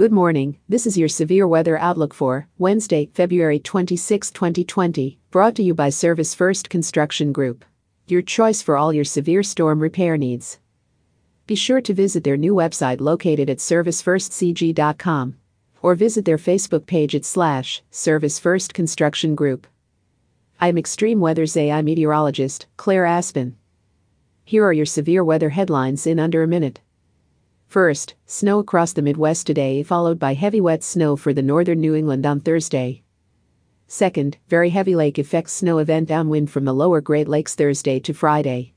Good morning, this is your severe weather outlook for Wednesday, February 26, 2020, brought to you by Service First Construction Group. Your choice for all your severe storm repair needs. Be sure to visit their new website located at servicefirstcg.com or visit their Facebook page at slash Service First Construction Group. I'm Extreme Weather's AI meteorologist, Claire Aspen. Here are your severe weather headlines in under a minute. First, snow across the Midwest today, followed by heavy wet snow for the northern New England on Thursday. Second, very heavy lake effect snow event downwind from the lower Great Lakes Thursday to Friday.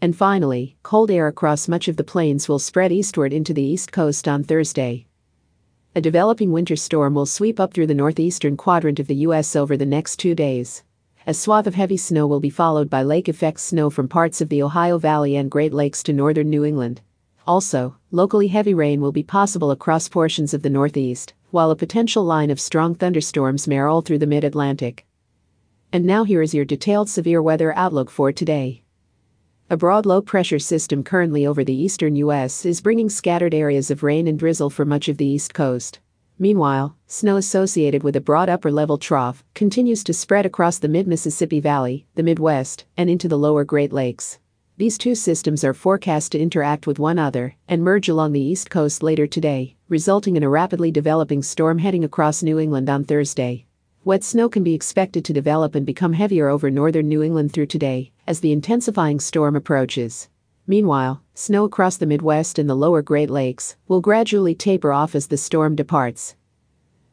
And finally, cold air across much of the plains will spread eastward into the east coast on Thursday. A developing winter storm will sweep up through the northeastern quadrant of the U.S. over the next two days. A swath of heavy snow will be followed by lake effect snow from parts of the Ohio Valley and Great Lakes to northern New England. Also, locally heavy rain will be possible across portions of the Northeast, while a potential line of strong thunderstorms may roll through the mid Atlantic. And now here is your detailed severe weather outlook for today. A broad low pressure system currently over the eastern U.S. is bringing scattered areas of rain and drizzle for much of the East Coast. Meanwhile, snow associated with a broad upper level trough continues to spread across the mid Mississippi Valley, the Midwest, and into the lower Great Lakes. These two systems are forecast to interact with one another and merge along the East Coast later today, resulting in a rapidly developing storm heading across New England on Thursday. Wet snow can be expected to develop and become heavier over northern New England through today as the intensifying storm approaches. Meanwhile, snow across the Midwest and the lower Great Lakes will gradually taper off as the storm departs.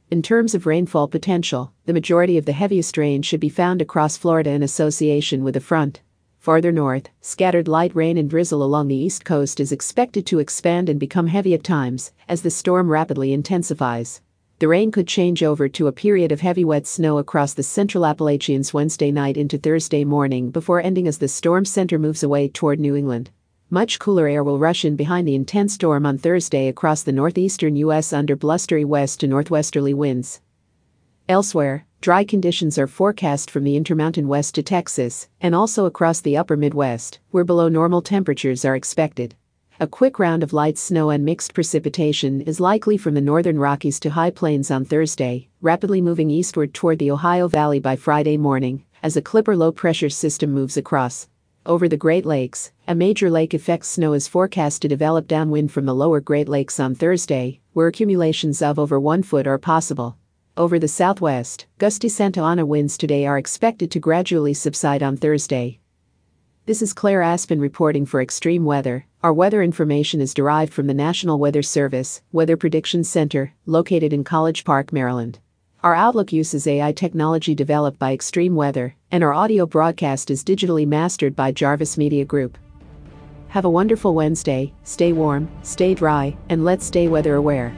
In terms of rainfall potential, the majority of the heaviest rain should be found across Florida in association with the front. Farther north, scattered light rain and drizzle along the east coast is expected to expand and become heavy at times as the storm rapidly intensifies. The rain could change over to a period of heavy wet snow across the central Appalachians Wednesday night into Thursday morning before ending as the storm center moves away toward New England. Much cooler air will rush in behind the intense storm on Thursday across the northeastern U.S. under blustery west to northwesterly winds. Elsewhere, dry conditions are forecast from the Intermountain West to Texas and also across the upper Midwest, where below normal temperatures are expected. A quick round of light snow and mixed precipitation is likely from the northern Rockies to high plains on Thursday, rapidly moving eastward toward the Ohio Valley by Friday morning as a Clipper low pressure system moves across. Over the Great Lakes, a major lake effect snow is forecast to develop downwind from the lower Great Lakes on Thursday, where accumulations of over one foot are possible. Over the southwest, gusty Santa Ana winds today are expected to gradually subside on Thursday. This is Claire Aspen reporting for Extreme Weather. Our weather information is derived from the National Weather Service Weather Prediction Center, located in College Park, Maryland. Our Outlook uses AI technology developed by Extreme Weather, and our audio broadcast is digitally mastered by Jarvis Media Group. Have a wonderful Wednesday, stay warm, stay dry, and let's stay weather aware.